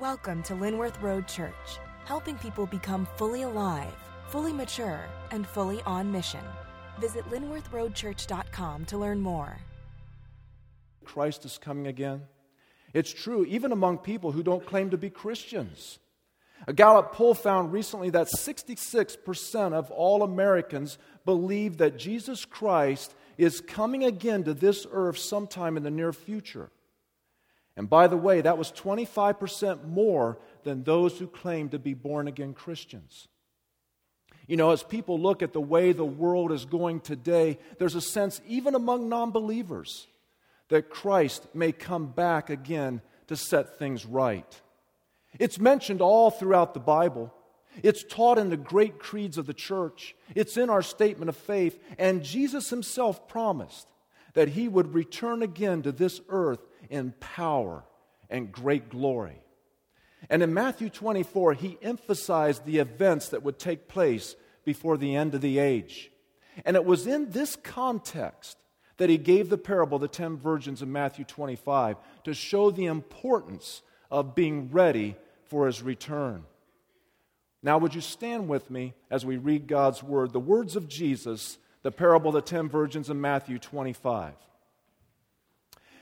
Welcome to Linworth Road Church, helping people become fully alive, fully mature, and fully on mission. Visit linworthroadchurch.com to learn more. Christ is coming again. It's true even among people who don't claim to be Christians. A Gallup poll found recently that 66% of all Americans believe that Jesus Christ is coming again to this earth sometime in the near future. And by the way, that was 25% more than those who claim to be born again Christians. You know, as people look at the way the world is going today, there's a sense, even among non believers, that Christ may come back again to set things right. It's mentioned all throughout the Bible. It's taught in the great creeds of the church. It's in our statement of faith. And Jesus himself promised that he would return again to this earth in power and great glory. And in Matthew 24, he emphasized the events that would take place before the end of the age. And it was in this context that he gave the parable of the ten virgins in Matthew 25 to show the importance of being ready for his return. Now, would you stand with me as we read God's word, the words of Jesus, the parable of the ten virgins in Matthew 25?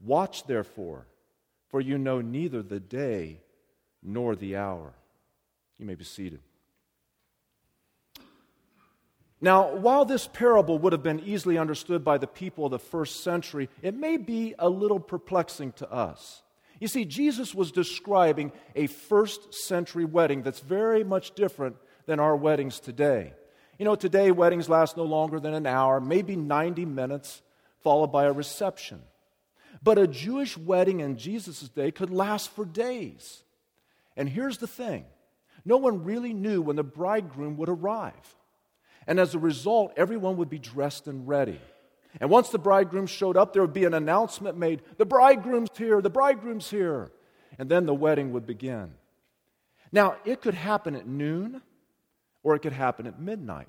Watch therefore, for you know neither the day nor the hour. You may be seated. Now, while this parable would have been easily understood by the people of the first century, it may be a little perplexing to us. You see, Jesus was describing a first century wedding that's very much different than our weddings today. You know, today weddings last no longer than an hour, maybe 90 minutes, followed by a reception. But a Jewish wedding in Jesus' day could last for days. And here's the thing no one really knew when the bridegroom would arrive. And as a result, everyone would be dressed and ready. And once the bridegroom showed up, there would be an announcement made the bridegroom's here, the bridegroom's here. And then the wedding would begin. Now, it could happen at noon or it could happen at midnight.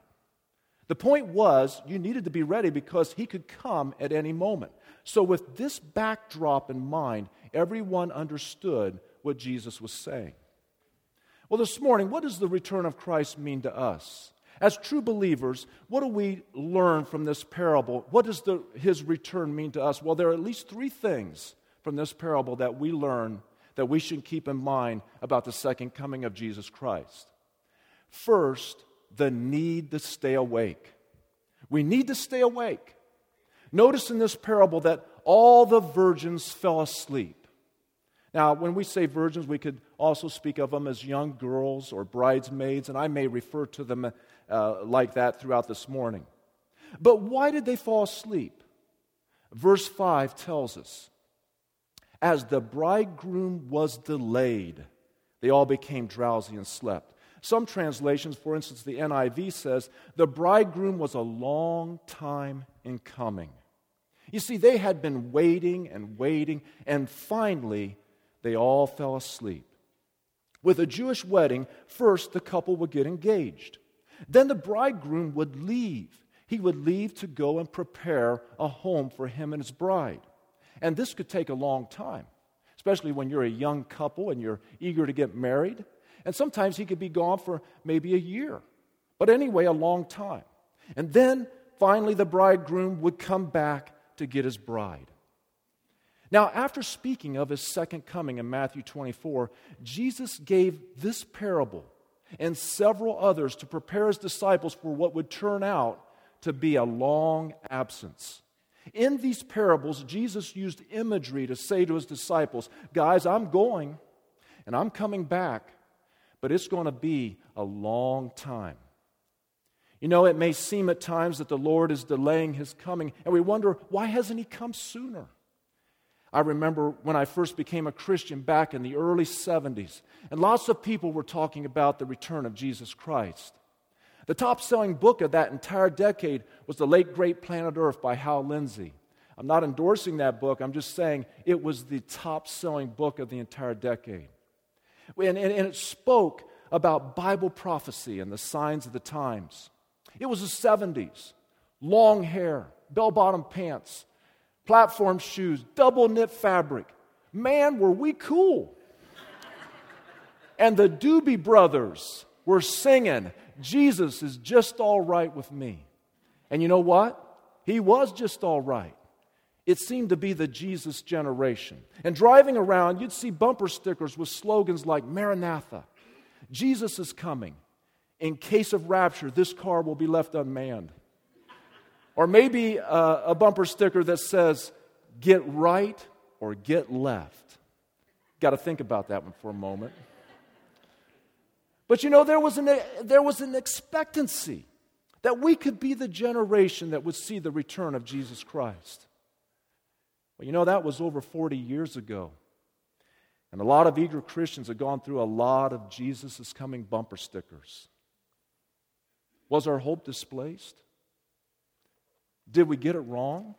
The point was, you needed to be ready because he could come at any moment. So, with this backdrop in mind, everyone understood what Jesus was saying. Well, this morning, what does the return of Christ mean to us? As true believers, what do we learn from this parable? What does the, his return mean to us? Well, there are at least three things from this parable that we learn that we should keep in mind about the second coming of Jesus Christ. First, the need to stay awake. We need to stay awake. Notice in this parable that all the virgins fell asleep. Now, when we say virgins, we could also speak of them as young girls or bridesmaids, and I may refer to them uh, like that throughout this morning. But why did they fall asleep? Verse 5 tells us As the bridegroom was delayed, they all became drowsy and slept. Some translations, for instance, the NIV says, the bridegroom was a long time in coming. You see, they had been waiting and waiting, and finally, they all fell asleep. With a Jewish wedding, first the couple would get engaged. Then the bridegroom would leave. He would leave to go and prepare a home for him and his bride. And this could take a long time, especially when you're a young couple and you're eager to get married. And sometimes he could be gone for maybe a year. But anyway, a long time. And then finally, the bridegroom would come back to get his bride. Now, after speaking of his second coming in Matthew 24, Jesus gave this parable and several others to prepare his disciples for what would turn out to be a long absence. In these parables, Jesus used imagery to say to his disciples, Guys, I'm going and I'm coming back, but it's going to be a long time. You know, it may seem at times that the Lord is delaying his coming, and we wonder, why hasn't he come sooner? I remember when I first became a Christian back in the early 70s, and lots of people were talking about the return of Jesus Christ. The top selling book of that entire decade was The Late Great Planet Earth by Hal Lindsey. I'm not endorsing that book, I'm just saying it was the top selling book of the entire decade. And, and, and, it spoke about Bible prophecy and the signs of the times. It was the 70s, long hair, bell bottom pants, platform shoes, double knit fabric. Man, were we cool. and the Doobie Brothers were singing, Jesus is just all right with me. And you know what? He was just all right. It seemed to be the Jesus generation. And driving around, you'd see bumper stickers with slogans like Maranatha, Jesus is coming. In case of rapture, this car will be left unmanned. Or maybe a, a bumper sticker that says, get right or get left. Got to think about that one for a moment. But you know, there was, an, there was an expectancy that we could be the generation that would see the return of Jesus Christ. Well, you know, that was over 40 years ago. And a lot of eager Christians have gone through a lot of Jesus is coming bumper stickers. Was our hope displaced? Did we get it wrong?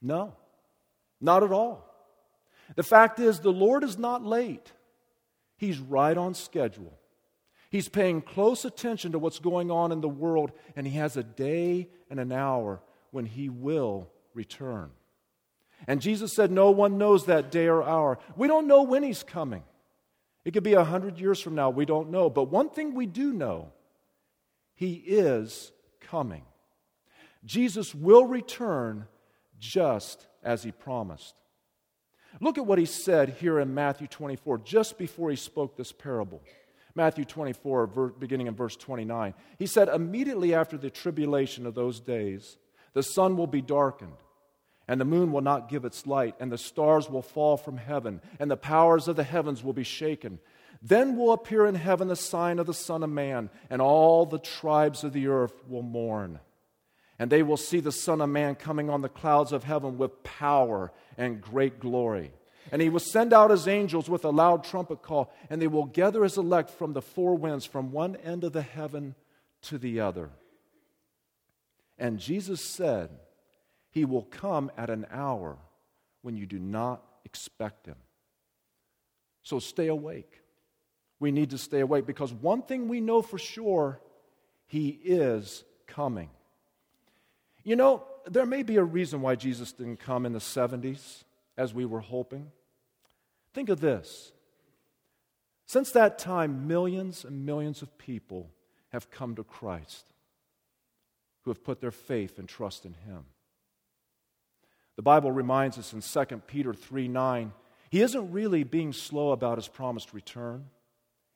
No, not at all. The fact is, the Lord is not late, He's right on schedule. He's paying close attention to what's going on in the world, and He has a day and an hour when He will return. And Jesus said, No one knows that day or hour. We don't know when He's coming. It could be a hundred years from now, we don't know. But one thing we do know He is coming. Jesus will return just as he promised. Look at what he said here in Matthew 24, just before he spoke this parable. Matthew 24, beginning in verse 29. He said, Immediately after the tribulation of those days, the sun will be darkened, and the moon will not give its light, and the stars will fall from heaven, and the powers of the heavens will be shaken. Then will appear in heaven the sign of the Son of Man, and all the tribes of the earth will mourn and they will see the Son of Man coming on the clouds of heaven with power and great glory. And he will send out his angels with a loud trumpet call, and they will gather his elect from the four winds, from one end of the heaven to the other. And Jesus said, He will come at an hour when you do not expect him. So stay awake. We need to stay awake because one thing we know for sure, He is coming. You know, there may be a reason why Jesus didn't come in the 70s as we were hoping. Think of this. Since that time, millions and millions of people have come to Christ who have put their faith and trust in Him. The Bible reminds us in 2 Peter 3 9, He isn't really being slow about His promised return,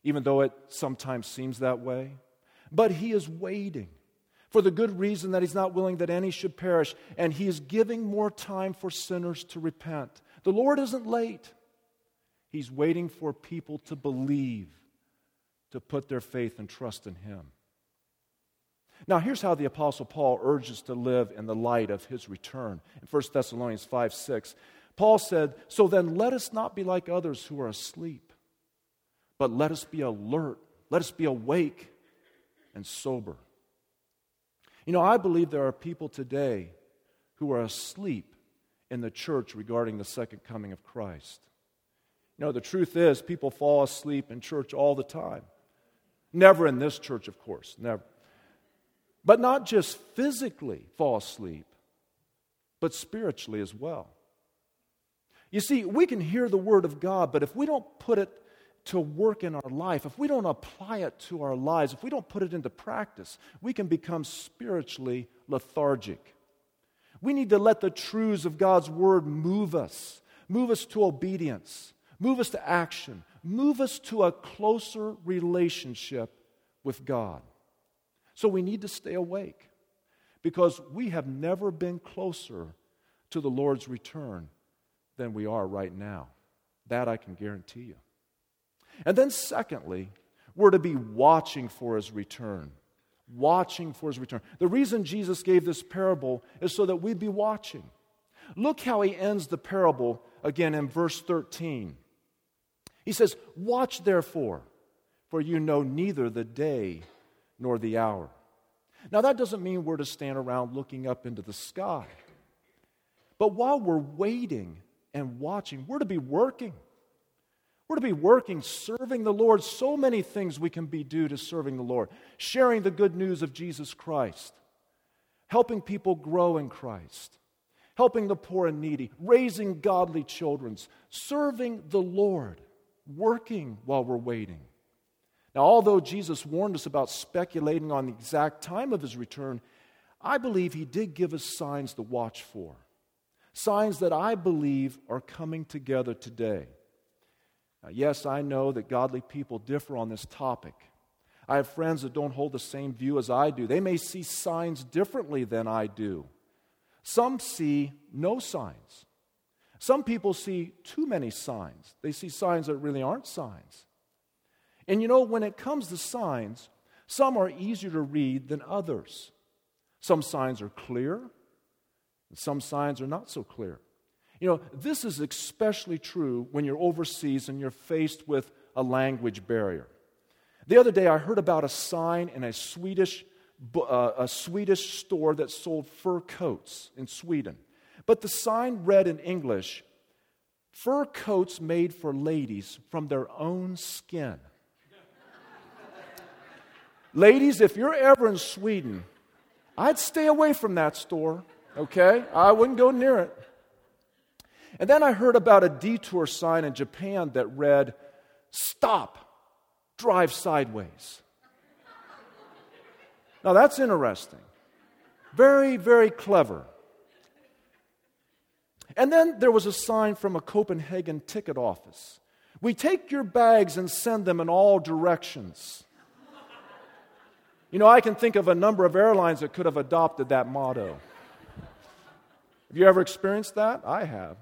even though it sometimes seems that way, but He is waiting for the good reason that he's not willing that any should perish, and he is giving more time for sinners to repent. The Lord isn't late, he's waiting for people to believe, to put their faith and trust in him. Now, here's how the Apostle Paul urges to live in the light of his return. In 1 Thessalonians 5 6, Paul said, So then let us not be like others who are asleep, but let us be alert, let us be awake and sober. You know, I believe there are people today who are asleep in the church regarding the second coming of Christ. You know, the truth is, people fall asleep in church all the time. Never in this church, of course, never. But not just physically fall asleep, but spiritually as well. You see, we can hear the Word of God, but if we don't put it to work in our life, if we don't apply it to our lives, if we don't put it into practice, we can become spiritually lethargic. We need to let the truths of God's word move us, move us to obedience, move us to action, move us to a closer relationship with God. So we need to stay awake because we have never been closer to the Lord's return than we are right now. That I can guarantee you. And then, secondly, we're to be watching for his return. Watching for his return. The reason Jesus gave this parable is so that we'd be watching. Look how he ends the parable again in verse 13. He says, Watch therefore, for you know neither the day nor the hour. Now, that doesn't mean we're to stand around looking up into the sky. But while we're waiting and watching, we're to be working. We're to be working, serving the Lord. So many things we can be due to serving the Lord. Sharing the good news of Jesus Christ, helping people grow in Christ, helping the poor and needy, raising godly children, serving the Lord, working while we're waiting. Now, although Jesus warned us about speculating on the exact time of his return, I believe he did give us signs to watch for. Signs that I believe are coming together today. Now, yes, I know that godly people differ on this topic. I have friends that don't hold the same view as I do. They may see signs differently than I do. Some see no signs. Some people see too many signs. They see signs that really aren't signs. And you know, when it comes to signs, some are easier to read than others. Some signs are clear, and some signs are not so clear. You know, this is especially true when you're overseas and you're faced with a language barrier. The other day, I heard about a sign in a Swedish, uh, a Swedish store that sold fur coats in Sweden. But the sign read in English fur coats made for ladies from their own skin. Ladies, if you're ever in Sweden, I'd stay away from that store, okay? I wouldn't go near it. And then I heard about a detour sign in Japan that read, Stop, drive sideways. Now that's interesting. Very, very clever. And then there was a sign from a Copenhagen ticket office. We take your bags and send them in all directions. You know, I can think of a number of airlines that could have adopted that motto. Have you ever experienced that? I have.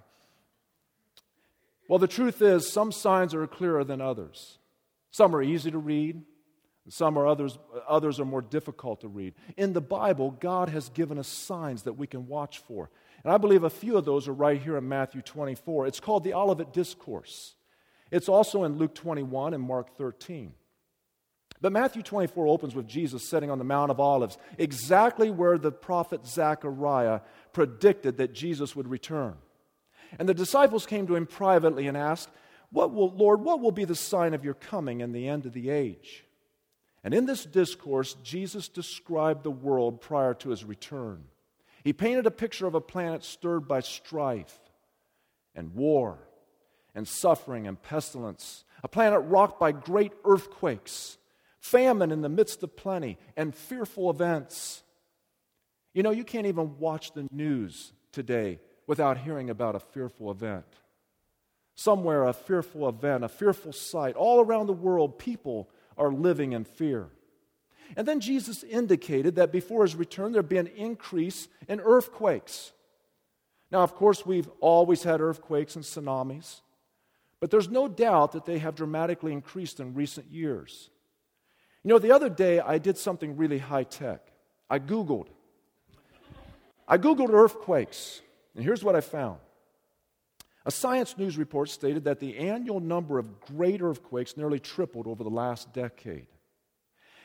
Well, the truth is, some signs are clearer than others. Some are easy to read, some are others, others are more difficult to read. In the Bible, God has given us signs that we can watch for. And I believe a few of those are right here in Matthew 24. It's called the Olivet Discourse. It's also in Luke 21 and Mark 13. But Matthew 24 opens with Jesus sitting on the Mount of Olives, exactly where the prophet Zechariah predicted that Jesus would return. And the disciples came to him privately and asked, what will, Lord, what will be the sign of your coming and the end of the age? And in this discourse, Jesus described the world prior to his return. He painted a picture of a planet stirred by strife and war and suffering and pestilence, a planet rocked by great earthquakes, famine in the midst of plenty, and fearful events. You know, you can't even watch the news today without hearing about a fearful event. Somewhere, a fearful event, a fearful sight. All around the world, people are living in fear. And then Jesus indicated that before his return, there'd be an increase in earthquakes. Now, of course, we've always had earthquakes and tsunamis, but there's no doubt that they have dramatically increased in recent years. You know, the other day I did something really high tech. I Googled. I Googled earthquakes. And here's what I found a Science News report stated that the annual number of great earthquakes nearly tripled over the last decade.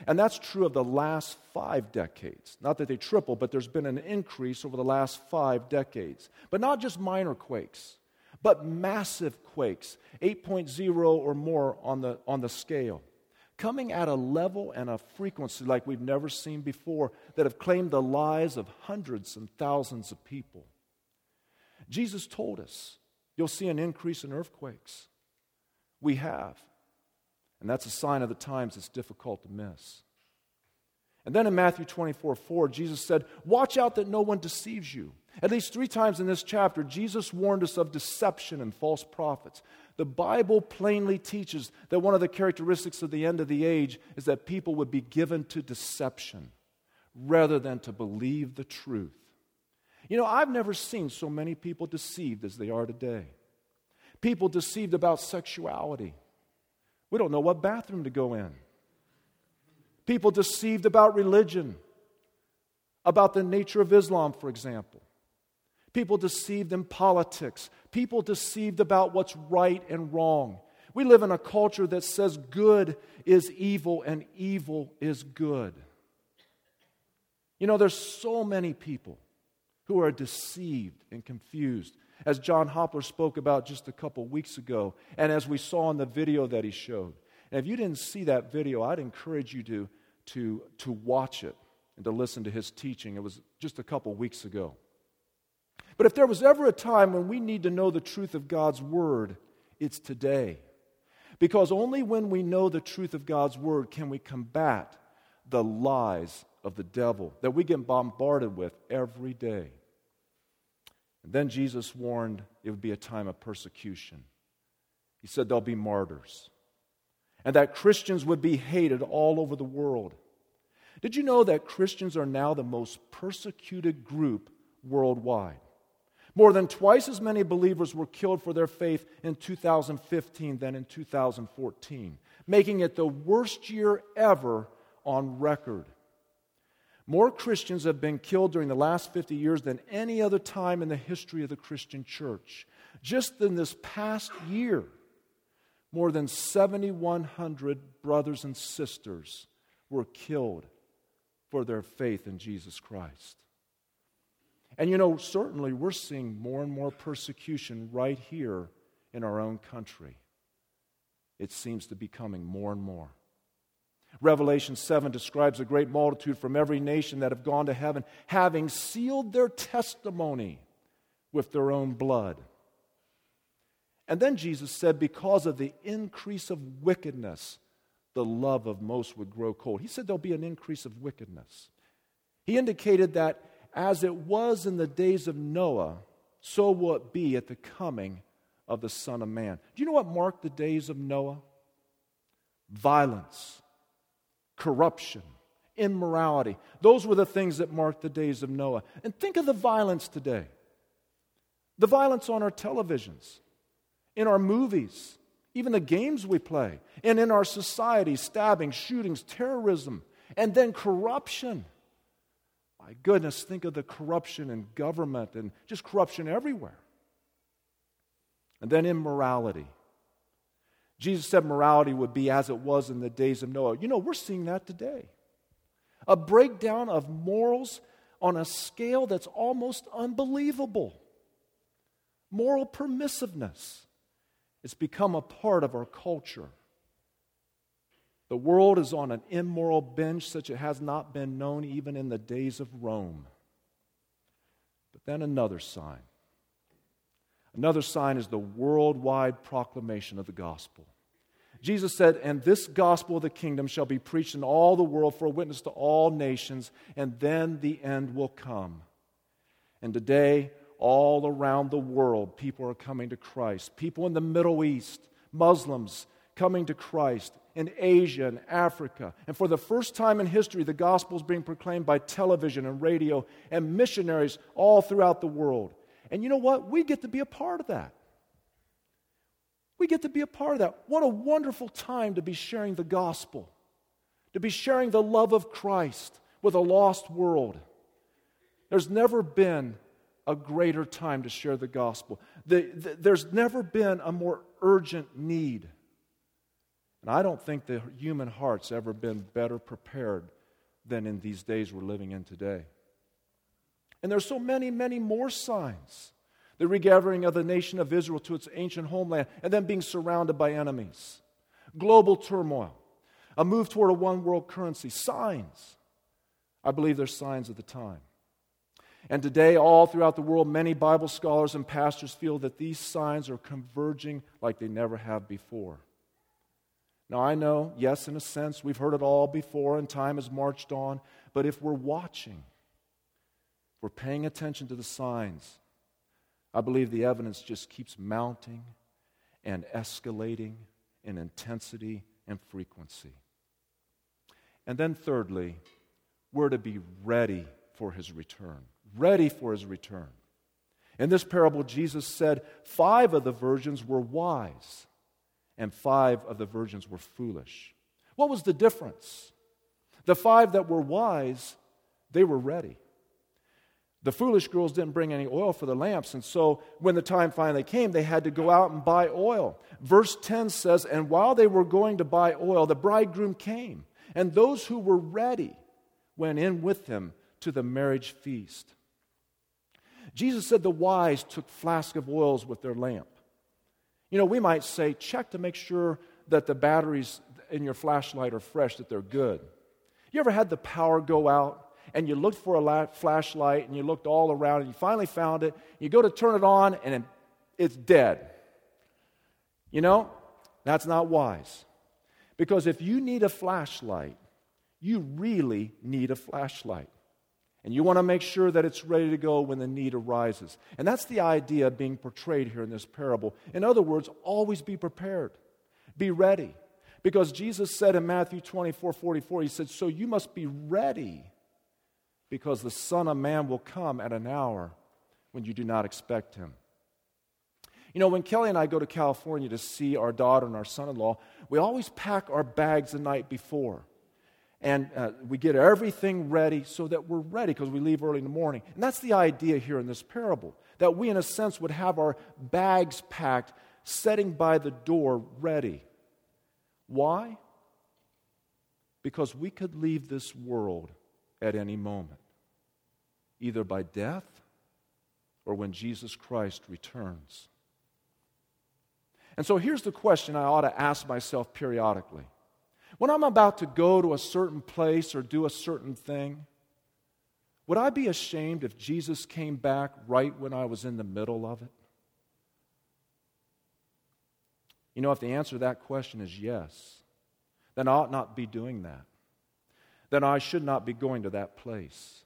And that's true of the last five decades. Not that they tripled, but there's been an increase over the last five decades. But not just minor quakes, but massive quakes, 8.0 or more on the, on the scale, coming at a level and a frequency like we've never seen before that have claimed the lives of hundreds and thousands of people. Jesus told us you'll see an increase in earthquakes. We have. And that's a sign of the times it's difficult to miss. And then in Matthew 24 4, Jesus said, Watch out that no one deceives you. At least three times in this chapter, Jesus warned us of deception and false prophets. The Bible plainly teaches that one of the characteristics of the end of the age is that people would be given to deception rather than to believe the truth. You know, I've never seen so many people deceived as they are today. People deceived about sexuality. We don't know what bathroom to go in. People deceived about religion, about the nature of Islam, for example. People deceived in politics. People deceived about what's right and wrong. We live in a culture that says good is evil and evil is good. You know, there's so many people who are deceived and confused. As John Hopper spoke about just a couple weeks ago, and as we saw in the video that he showed. And if you didn't see that video, I'd encourage you to, to, to watch it and to listen to his teaching. It was just a couple weeks ago. But if there was ever a time when we need to know the truth of God's Word, it's today. Because only when we know the truth of God's Word can we combat the lies of the devil that we get bombarded with every day. And then Jesus warned it would be a time of persecution. He said there'll be martyrs and that Christians would be hated all over the world. Did you know that Christians are now the most persecuted group worldwide? More than twice as many believers were killed for their faith in 2015 than in 2014, making it the worst year ever on record. More Christians have been killed during the last 50 years than any other time in the history of the Christian church. Just in this past year, more than 7,100 brothers and sisters were killed for their faith in Jesus Christ. And you know, certainly we're seeing more and more persecution right here in our own country. It seems to be coming more and more. Revelation 7 describes a great multitude from every nation that have gone to heaven, having sealed their testimony with their own blood. And then Jesus said, Because of the increase of wickedness, the love of most would grow cold. He said there'll be an increase of wickedness. He indicated that as it was in the days of Noah, so will it be at the coming of the Son of Man. Do you know what marked the days of Noah? Violence, corruption, immorality. Those were the things that marked the days of Noah. And think of the violence today the violence on our televisions, in our movies, even the games we play, and in our society stabbing, shootings, terrorism, and then corruption. My goodness, think of the corruption in government and just corruption everywhere. And then immorality. Jesus said morality would be as it was in the days of Noah. You know, we're seeing that today. A breakdown of morals on a scale that's almost unbelievable. Moral permissiveness. It's become a part of our culture. The world is on an immoral binge such it has not been known even in the days of Rome. But then another sign. Another sign is the worldwide proclamation of the gospel. Jesus said, And this gospel of the kingdom shall be preached in all the world for a witness to all nations, and then the end will come. And today, all around the world, people are coming to Christ. People in the Middle East, Muslims coming to Christ in Asia and Africa. And for the first time in history, the gospel is being proclaimed by television and radio and missionaries all throughout the world. And you know what? We get to be a part of that. We get to be a part of that. What a wonderful time to be sharing the gospel, to be sharing the love of Christ with a lost world. There's never been a greater time to share the gospel. The, the, there's never been a more urgent need and I don't think the human heart's ever been better prepared than in these days we're living in today. And there's so many, many more signs. The regathering of the nation of Israel to its ancient homeland and then being surrounded by enemies. Global turmoil. A move toward a one world currency. Signs. I believe they're signs of the time. And today, all throughout the world, many Bible scholars and pastors feel that these signs are converging like they never have before. Now, I know, yes, in a sense, we've heard it all before and time has marched on, but if we're watching, we're paying attention to the signs, I believe the evidence just keeps mounting and escalating in intensity and frequency. And then, thirdly, we're to be ready for his return. Ready for his return. In this parable, Jesus said five of the virgins were wise and five of the virgins were foolish. What was the difference? The five that were wise, they were ready. The foolish girls didn't bring any oil for the lamps, and so when the time finally came, they had to go out and buy oil. Verse 10 says, And while they were going to buy oil, the bridegroom came, and those who were ready went in with him to the marriage feast. Jesus said the wise took flask of oils with their lamp. You know, we might say, check to make sure that the batteries in your flashlight are fresh, that they're good. You ever had the power go out and you looked for a la- flashlight and you looked all around and you finally found it. You go to turn it on and it's dead. You know, that's not wise. Because if you need a flashlight, you really need a flashlight. And you want to make sure that it's ready to go when the need arises. And that's the idea being portrayed here in this parable. In other words, always be prepared, be ready. Because Jesus said in Matthew 24 44, He said, So you must be ready because the Son of Man will come at an hour when you do not expect him. You know, when Kelly and I go to California to see our daughter and our son in law, we always pack our bags the night before. And uh, we get everything ready so that we're ready because we leave early in the morning. And that's the idea here in this parable that we, in a sense, would have our bags packed, setting by the door ready. Why? Because we could leave this world at any moment either by death or when Jesus Christ returns. And so here's the question I ought to ask myself periodically. When I'm about to go to a certain place or do a certain thing, would I be ashamed if Jesus came back right when I was in the middle of it? You know, if the answer to that question is yes, then I ought not be doing that. Then I should not be going to that place.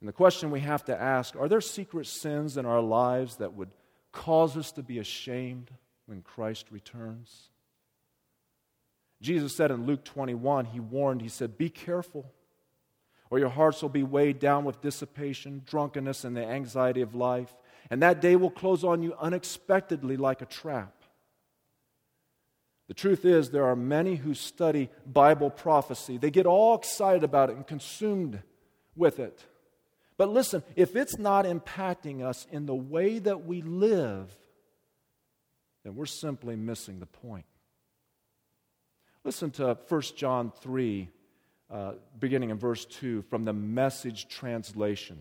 And the question we have to ask are there secret sins in our lives that would cause us to be ashamed when Christ returns? Jesus said in Luke 21, He warned, He said, Be careful, or your hearts will be weighed down with dissipation, drunkenness, and the anxiety of life. And that day will close on you unexpectedly like a trap. The truth is, there are many who study Bible prophecy. They get all excited about it and consumed with it. But listen, if it's not impacting us in the way that we live, then we're simply missing the point. Listen to 1 John 3, uh, beginning in verse 2, from the message translation.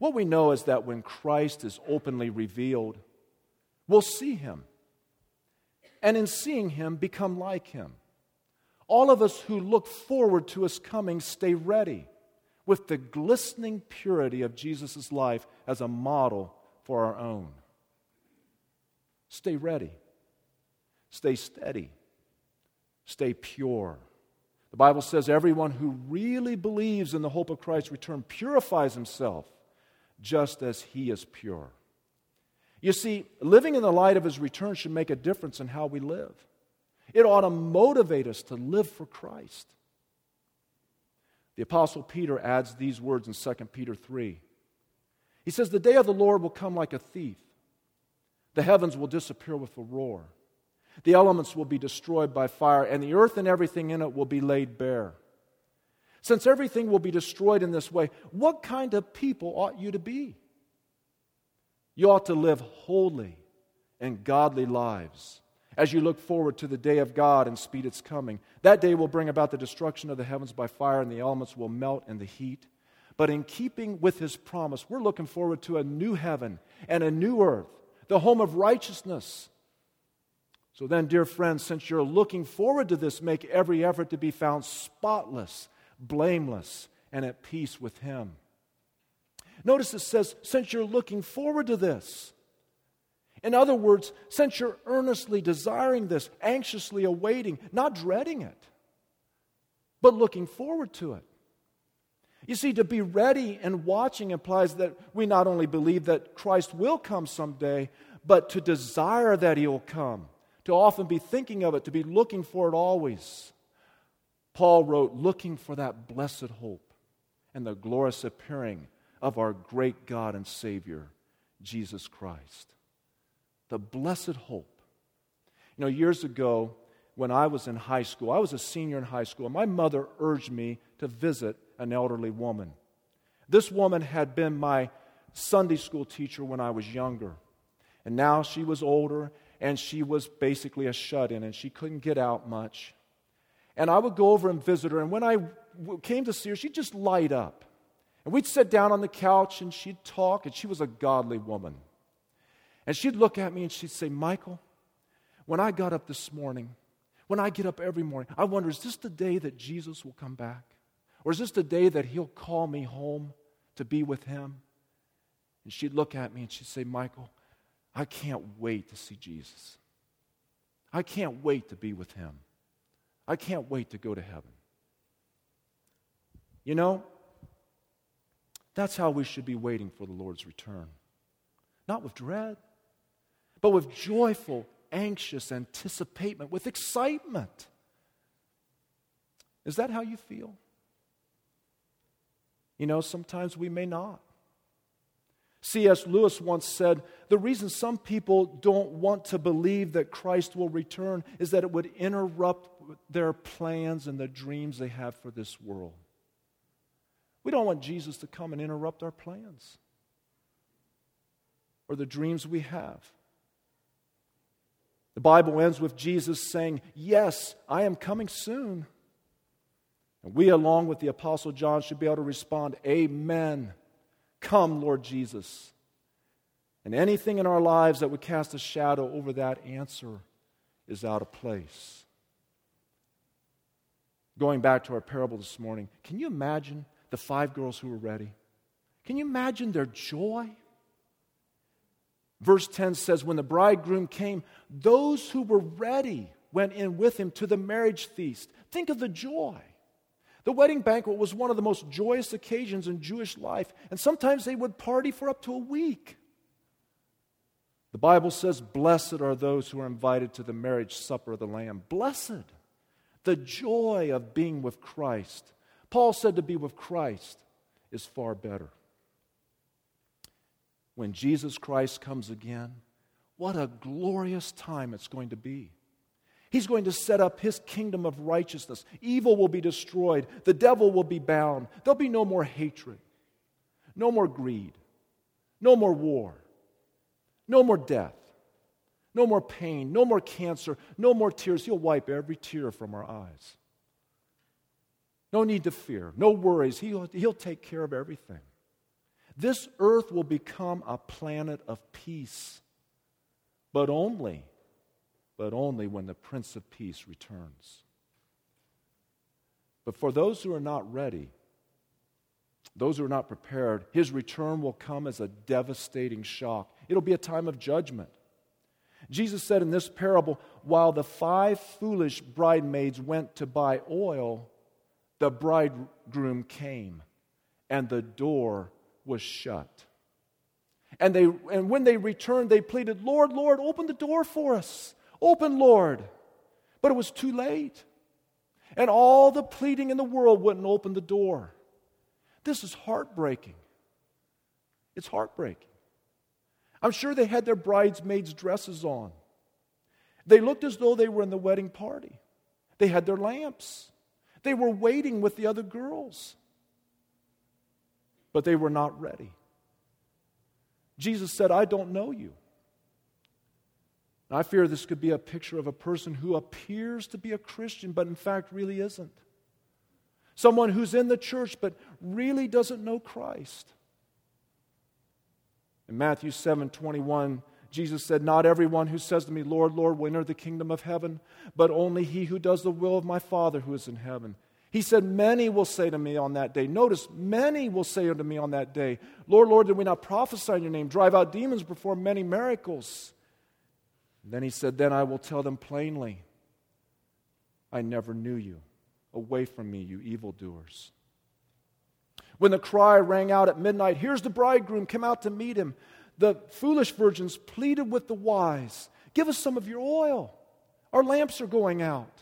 What we know is that when Christ is openly revealed, we'll see him. And in seeing him, become like him. All of us who look forward to his coming stay ready with the glistening purity of Jesus' life as a model for our own. Stay ready, stay steady, stay pure. The Bible says everyone who really believes in the hope of Christ's return purifies himself just as he is pure. You see, living in the light of his return should make a difference in how we live. It ought to motivate us to live for Christ. The Apostle Peter adds these words in 2 Peter 3. He says, The day of the Lord will come like a thief. The heavens will disappear with a roar. The elements will be destroyed by fire, and the earth and everything in it will be laid bare. Since everything will be destroyed in this way, what kind of people ought you to be? You ought to live holy and godly lives as you look forward to the day of God and speed its coming. That day will bring about the destruction of the heavens by fire, and the elements will melt in the heat. But in keeping with his promise, we're looking forward to a new heaven and a new earth, the home of righteousness. So then, dear friends, since you're looking forward to this, make every effort to be found spotless, blameless, and at peace with him. Notice it says, since you're looking forward to this, in other words, since you're earnestly desiring this, anxiously awaiting, not dreading it, but looking forward to it. You see, to be ready and watching implies that we not only believe that Christ will come someday, but to desire that He'll come, to often be thinking of it, to be looking for it always. Paul wrote, looking for that blessed hope and the glorious appearing of our great God and Savior, Jesus Christ. The blessed hope. You know, years ago, when I was in high school, I was a senior in high school, and my mother urged me to visit an elderly woman. This woman had been my Sunday school teacher when I was younger. And now she was older and she was basically a shut in and she couldn't get out much. And I would go over and visit her. And when I came to see her, she'd just light up. And we'd sit down on the couch and she'd talk, and she was a godly woman. And she'd look at me and she'd say, Michael, when I got up this morning, when I get up every morning, I wonder, is this the day that Jesus will come back? Or is this the day that he'll call me home to be with him? And she'd look at me and she'd say, Michael, I can't wait to see Jesus. I can't wait to be with him. I can't wait to go to heaven. You know, that's how we should be waiting for the Lord's return. Not with dread, but with joyful, anxious anticipation, with excitement. Is that how you feel? You know, sometimes we may not. C.S. Lewis once said the reason some people don't want to believe that Christ will return is that it would interrupt their plans and the dreams they have for this world. We don't want Jesus to come and interrupt our plans or the dreams we have. The Bible ends with Jesus saying, Yes, I am coming soon. And we, along with the Apostle John, should be able to respond, Amen. Come, Lord Jesus. And anything in our lives that would cast a shadow over that answer is out of place. Going back to our parable this morning, can you imagine the five girls who were ready? Can you imagine their joy? Verse 10 says, When the bridegroom came, those who were ready went in with him to the marriage feast. Think of the joy. The wedding banquet was one of the most joyous occasions in Jewish life, and sometimes they would party for up to a week. The Bible says, Blessed are those who are invited to the marriage supper of the Lamb. Blessed. The joy of being with Christ. Paul said to be with Christ is far better. When Jesus Christ comes again, what a glorious time it's going to be. He's going to set up his kingdom of righteousness. Evil will be destroyed. The devil will be bound. There'll be no more hatred, no more greed, no more war, no more death, no more pain, no more cancer, no more tears. He'll wipe every tear from our eyes. No need to fear, no worries. He'll, he'll take care of everything. This earth will become a planet of peace, but only but only when the Prince of Peace returns. But for those who are not ready, those who are not prepared, his return will come as a devastating shock. It'll be a time of judgment. Jesus said in this parable while the five foolish bridesmaids went to buy oil, the bridegroom came and the door was shut. And, they, and when they returned, they pleaded, Lord, Lord, open the door for us. Open, Lord. But it was too late. And all the pleading in the world wouldn't open the door. This is heartbreaking. It's heartbreaking. I'm sure they had their bridesmaids' dresses on. They looked as though they were in the wedding party. They had their lamps. They were waiting with the other girls. But they were not ready. Jesus said, I don't know you. I fear this could be a picture of a person who appears to be a Christian, but in fact really isn't. Someone who's in the church, but really doesn't know Christ. In Matthew 7 21, Jesus said, Not everyone who says to me, Lord, Lord, will enter the kingdom of heaven, but only he who does the will of my Father who is in heaven. He said, Many will say to me on that day. Notice, many will say unto me on that day, Lord, Lord, did we not prophesy in your name, drive out demons, perform many miracles? Then he said, Then I will tell them plainly, I never knew you. Away from me, you evildoers. When the cry rang out at midnight, Here's the bridegroom, come out to meet him, the foolish virgins pleaded with the wise, Give us some of your oil. Our lamps are going out.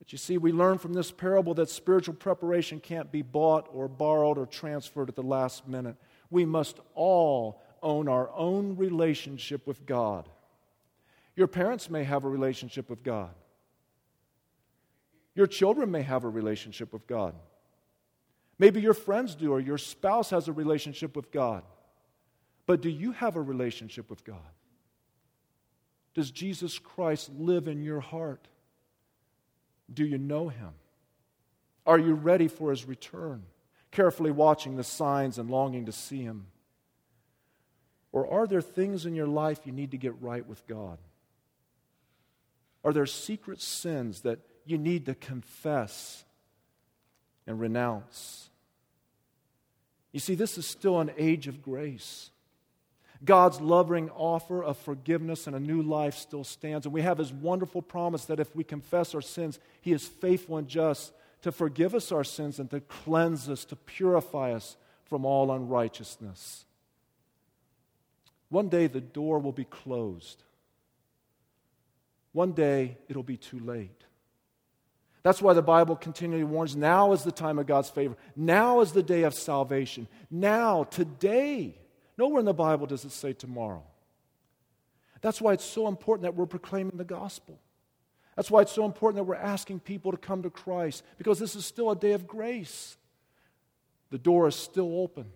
But you see, we learn from this parable that spiritual preparation can't be bought or borrowed or transferred at the last minute. We must all own our own relationship with God. Your parents may have a relationship with God. Your children may have a relationship with God. Maybe your friends do, or your spouse has a relationship with God. But do you have a relationship with God? Does Jesus Christ live in your heart? Do you know him? Are you ready for his return? Carefully watching the signs and longing to see him? Or are there things in your life you need to get right with God? Are there secret sins that you need to confess and renounce? You see, this is still an age of grace. God's loving offer of forgiveness and a new life still stands. And we have his wonderful promise that if we confess our sins, he is faithful and just to forgive us our sins and to cleanse us, to purify us from all unrighteousness. One day the door will be closed. One day it'll be too late. That's why the Bible continually warns now is the time of God's favor. Now is the day of salvation. Now, today. Nowhere in the Bible does it say tomorrow. That's why it's so important that we're proclaiming the gospel. That's why it's so important that we're asking people to come to Christ, because this is still a day of grace. The door is still open.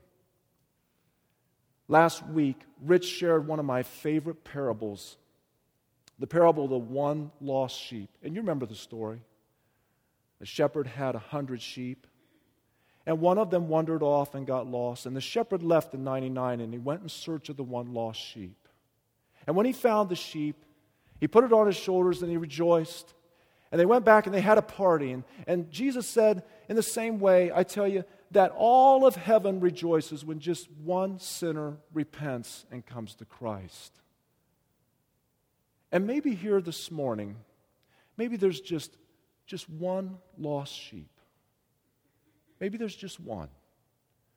Last week, Rich shared one of my favorite parables the parable of the one lost sheep. And you remember the story. The shepherd had a hundred sheep, and one of them wandered off and got lost. And the shepherd left the 99 and he went in search of the one lost sheep. And when he found the sheep, he put it on his shoulders and he rejoiced. And they went back and they had a party. And, and Jesus said, in the same way, I tell you, that all of heaven rejoices when just one sinner repents and comes to Christ. And maybe here this morning, maybe there's just, just one lost sheep. Maybe there's just one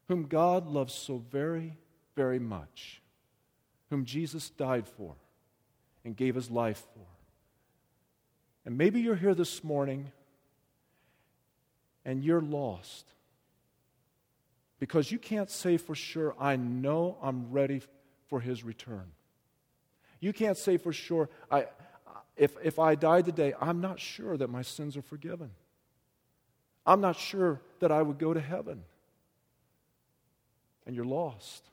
whom God loves so very, very much, whom Jesus died for and gave his life for. And maybe you're here this morning and you're lost because you can't say for sure, I know I'm ready for his return. You can't say for sure, I, if, if I die today, I'm not sure that my sins are forgiven. I'm not sure that I would go to heaven. And you're lost.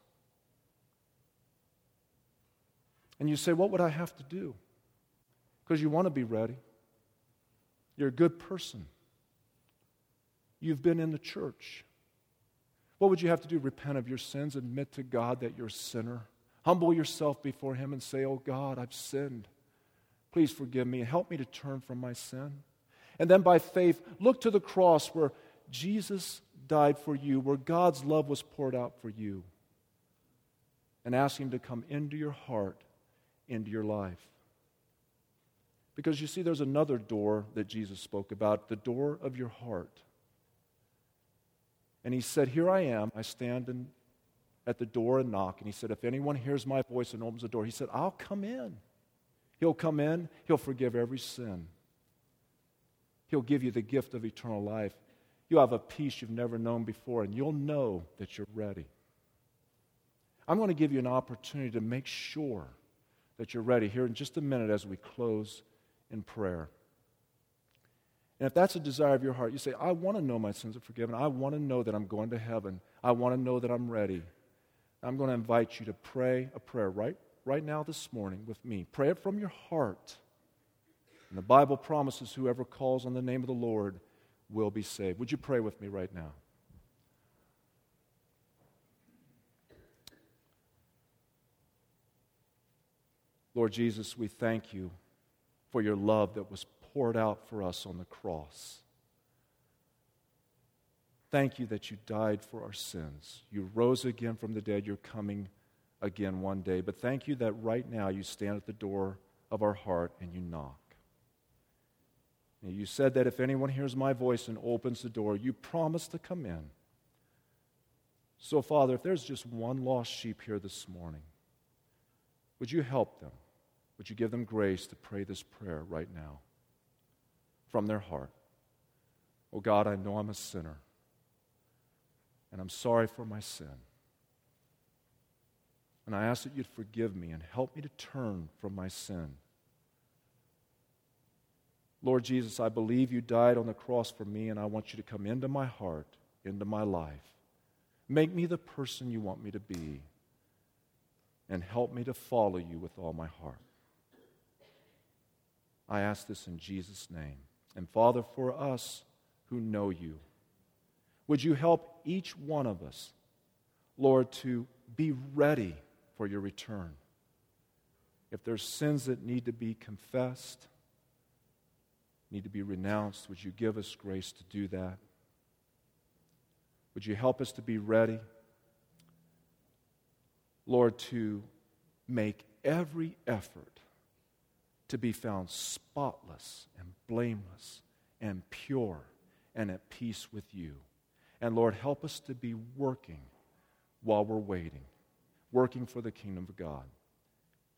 And you say, What would I have to do? Because you want to be ready. You're a good person. You've been in the church. What would you have to do? Repent of your sins, admit to God that you're a sinner, humble yourself before Him and say, Oh God, I've sinned. Please forgive me. and Help me to turn from my sin. And then by faith, look to the cross where Jesus died for you, where God's love was poured out for you, and ask Him to come into your heart, into your life. Because you see, there's another door that Jesus spoke about the door of your heart. And He said, Here I am. I stand in, at the door and knock. And He said, If anyone hears my voice and opens the door, He said, I'll come in. He'll come in, He'll forgive every sin. He'll give you the gift of eternal life. You'll have a peace you've never known before, and you'll know that you're ready. I'm going to give you an opportunity to make sure that you're ready here in just a minute as we close in prayer. And if that's a desire of your heart, you say, I want to know my sins are forgiven. I want to know that I'm going to heaven. I want to know that I'm ready. I'm going to invite you to pray a prayer right, right now this morning with me. Pray it from your heart. And the Bible promises whoever calls on the name of the Lord will be saved. Would you pray with me right now? Lord Jesus, we thank you for your love that was poured out for us on the cross. Thank you that you died for our sins. You rose again from the dead. You're coming again one day. But thank you that right now you stand at the door of our heart and you knock. You said that if anyone hears my voice and opens the door, you promise to come in So, Father, if there's just one lost sheep here this morning, would you help them? Would you give them grace to pray this prayer right now from their heart? Oh God, I know I'm a sinner, and I'm sorry for my sin. And I ask that you'd forgive me and help me to turn from my sin. Lord Jesus, I believe you died on the cross for me, and I want you to come into my heart, into my life. Make me the person you want me to be, and help me to follow you with all my heart. I ask this in Jesus' name. And Father, for us who know you, would you help each one of us, Lord, to be ready for your return? If there's sins that need to be confessed, need to be renounced, would you give us grace to do that? Would you help us to be ready, Lord, to make every effort to be found spotless and blameless and pure and at peace with you. And Lord, help us to be working while we're waiting, working for the kingdom of God.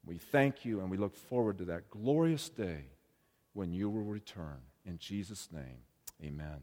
We thank you and we look forward to that glorious day when you will return. In Jesus' name, amen.